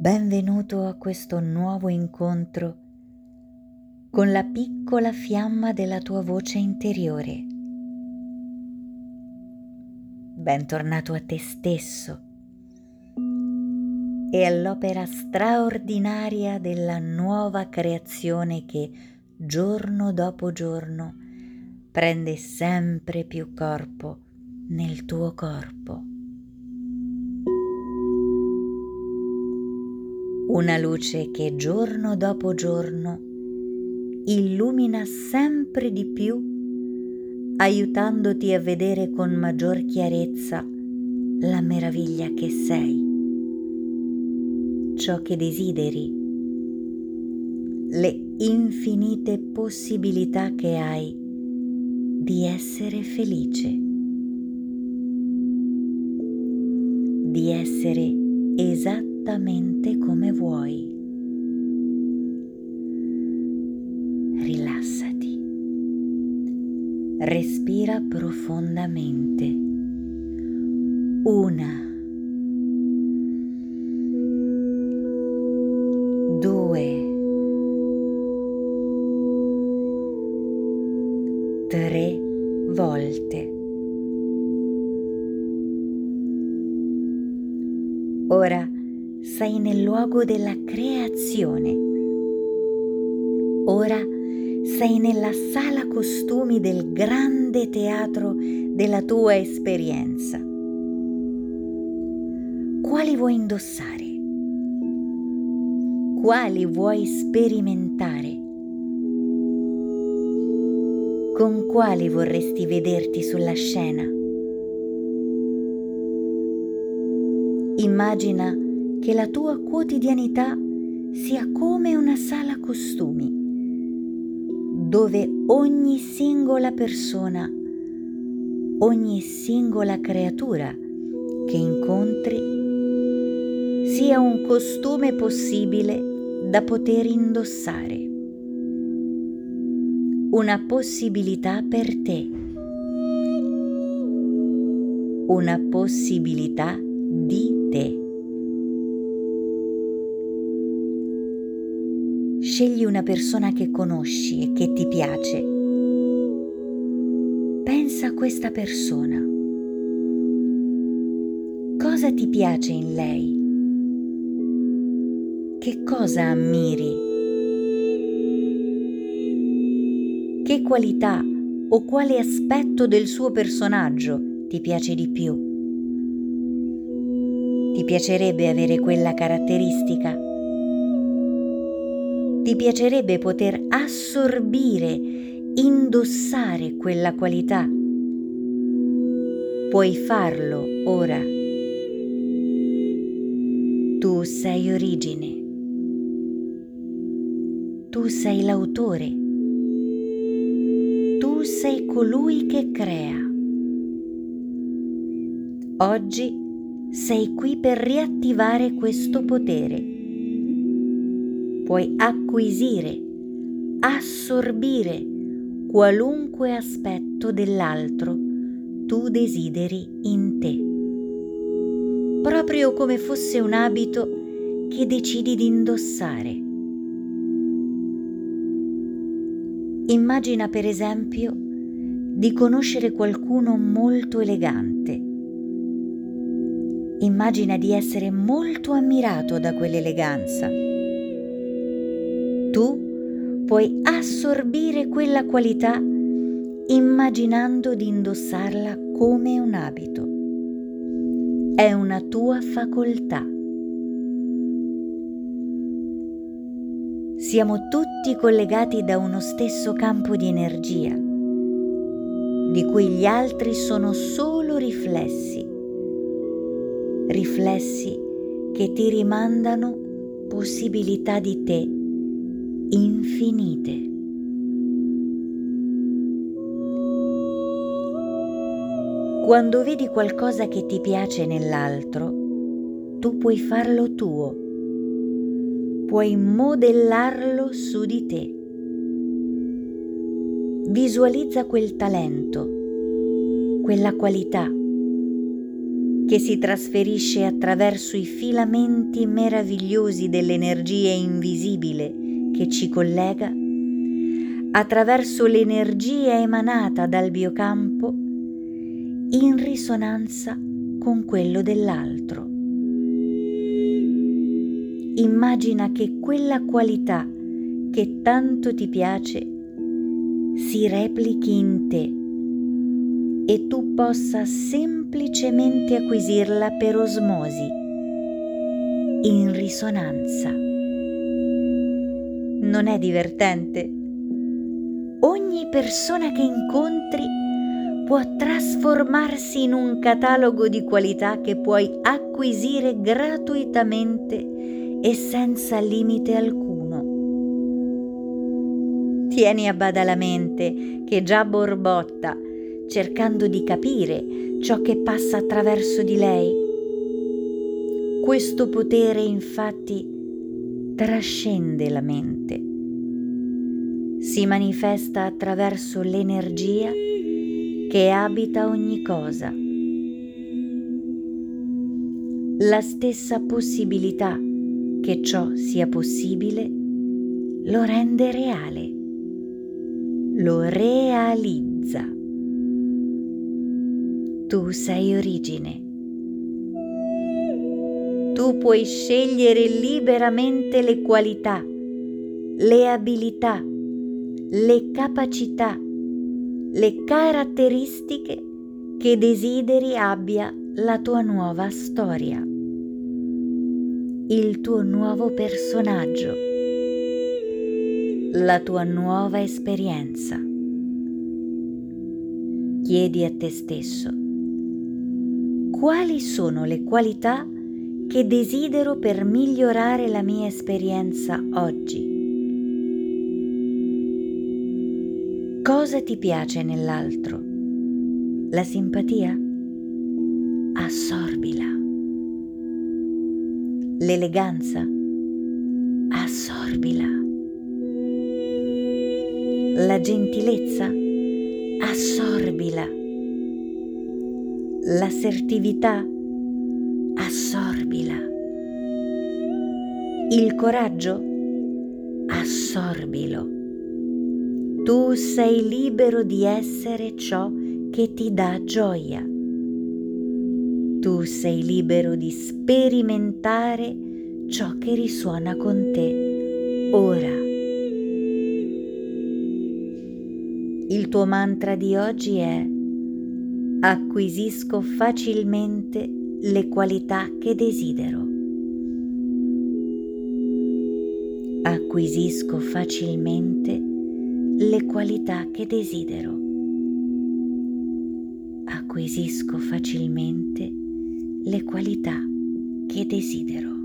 Benvenuto a questo nuovo incontro con la piccola fiamma della tua voce interiore. Bentornato a te stesso e all'opera straordinaria della nuova creazione che giorno dopo giorno prende sempre più corpo nel tuo corpo. Una luce che giorno dopo giorno illumina sempre di più, aiutandoti a vedere con maggior chiarezza la meraviglia che sei, ciò che desideri, le infinite possibilità che hai di essere felice, di essere esattamente esattamente come vuoi. Rilassati. Respira profondamente. Una. Due. Tre volte. Ora sei nel luogo della creazione. Ora sei nella sala costumi del grande teatro della tua esperienza. Quali vuoi indossare? Quali vuoi sperimentare? Con quali vorresti vederti sulla scena? Immagina che la tua quotidianità sia come una sala costumi, dove ogni singola persona, ogni singola creatura che incontri sia un costume possibile da poter indossare, una possibilità per te, una possibilità di te. Scegli una persona che conosci e che ti piace. Pensa a questa persona. Cosa ti piace in lei? Che cosa ammiri? Che qualità o quale aspetto del suo personaggio ti piace di più? Ti piacerebbe avere quella caratteristica? Ti piacerebbe poter assorbire, indossare quella qualità? Puoi farlo ora. Tu sei origine. Tu sei l'autore. Tu sei colui che crea. Oggi sei qui per riattivare questo potere puoi acquisire, assorbire qualunque aspetto dell'altro tu desideri in te, proprio come fosse un abito che decidi di indossare. Immagina per esempio di conoscere qualcuno molto elegante. Immagina di essere molto ammirato da quell'eleganza tu puoi assorbire quella qualità immaginando di indossarla come un abito. È una tua facoltà. Siamo tutti collegati da uno stesso campo di energia, di cui gli altri sono solo riflessi, riflessi che ti rimandano possibilità di te infinite. Quando vedi qualcosa che ti piace nell'altro, tu puoi farlo tuo, puoi modellarlo su di te. Visualizza quel talento, quella qualità che si trasferisce attraverso i filamenti meravigliosi dell'energia invisibile che ci collega, attraverso l'energia emanata dal biocampo, in risonanza con quello dell'altro. Immagina che quella qualità che tanto ti piace si replichi in te e tu possa semplicemente acquisirla per osmosi, in risonanza. Non è divertente? Ogni persona che incontri può trasformarsi in un catalogo di qualità che puoi acquisire gratuitamente e senza limite alcuno. Tieni a bada la mente che già borbotta cercando di capire ciò che passa attraverso di lei. Questo potere infatti trascende la mente, si manifesta attraverso l'energia che abita ogni cosa. La stessa possibilità che ciò sia possibile lo rende reale, lo realizza tu sei origine. Tu puoi scegliere liberamente le qualità, le abilità, le capacità, le caratteristiche che desideri abbia la tua nuova storia, il tuo nuovo personaggio, la tua nuova esperienza. Chiedi a te stesso quali sono le qualità che desidero per migliorare la mia esperienza oggi. Cosa ti piace nell'altro? La simpatia? Assorbila. L'eleganza? Assorbila. La gentilezza? Assorbila l'assertività, assorbila. Il coraggio, assorbilo. Tu sei libero di essere ciò che ti dà gioia. Tu sei libero di sperimentare ciò che risuona con te ora. Il tuo mantra di oggi è acquisisco facilmente le qualità che desidero. Acquisisco facilmente le qualità che desidero. Acquisisco facilmente le qualità che desidero.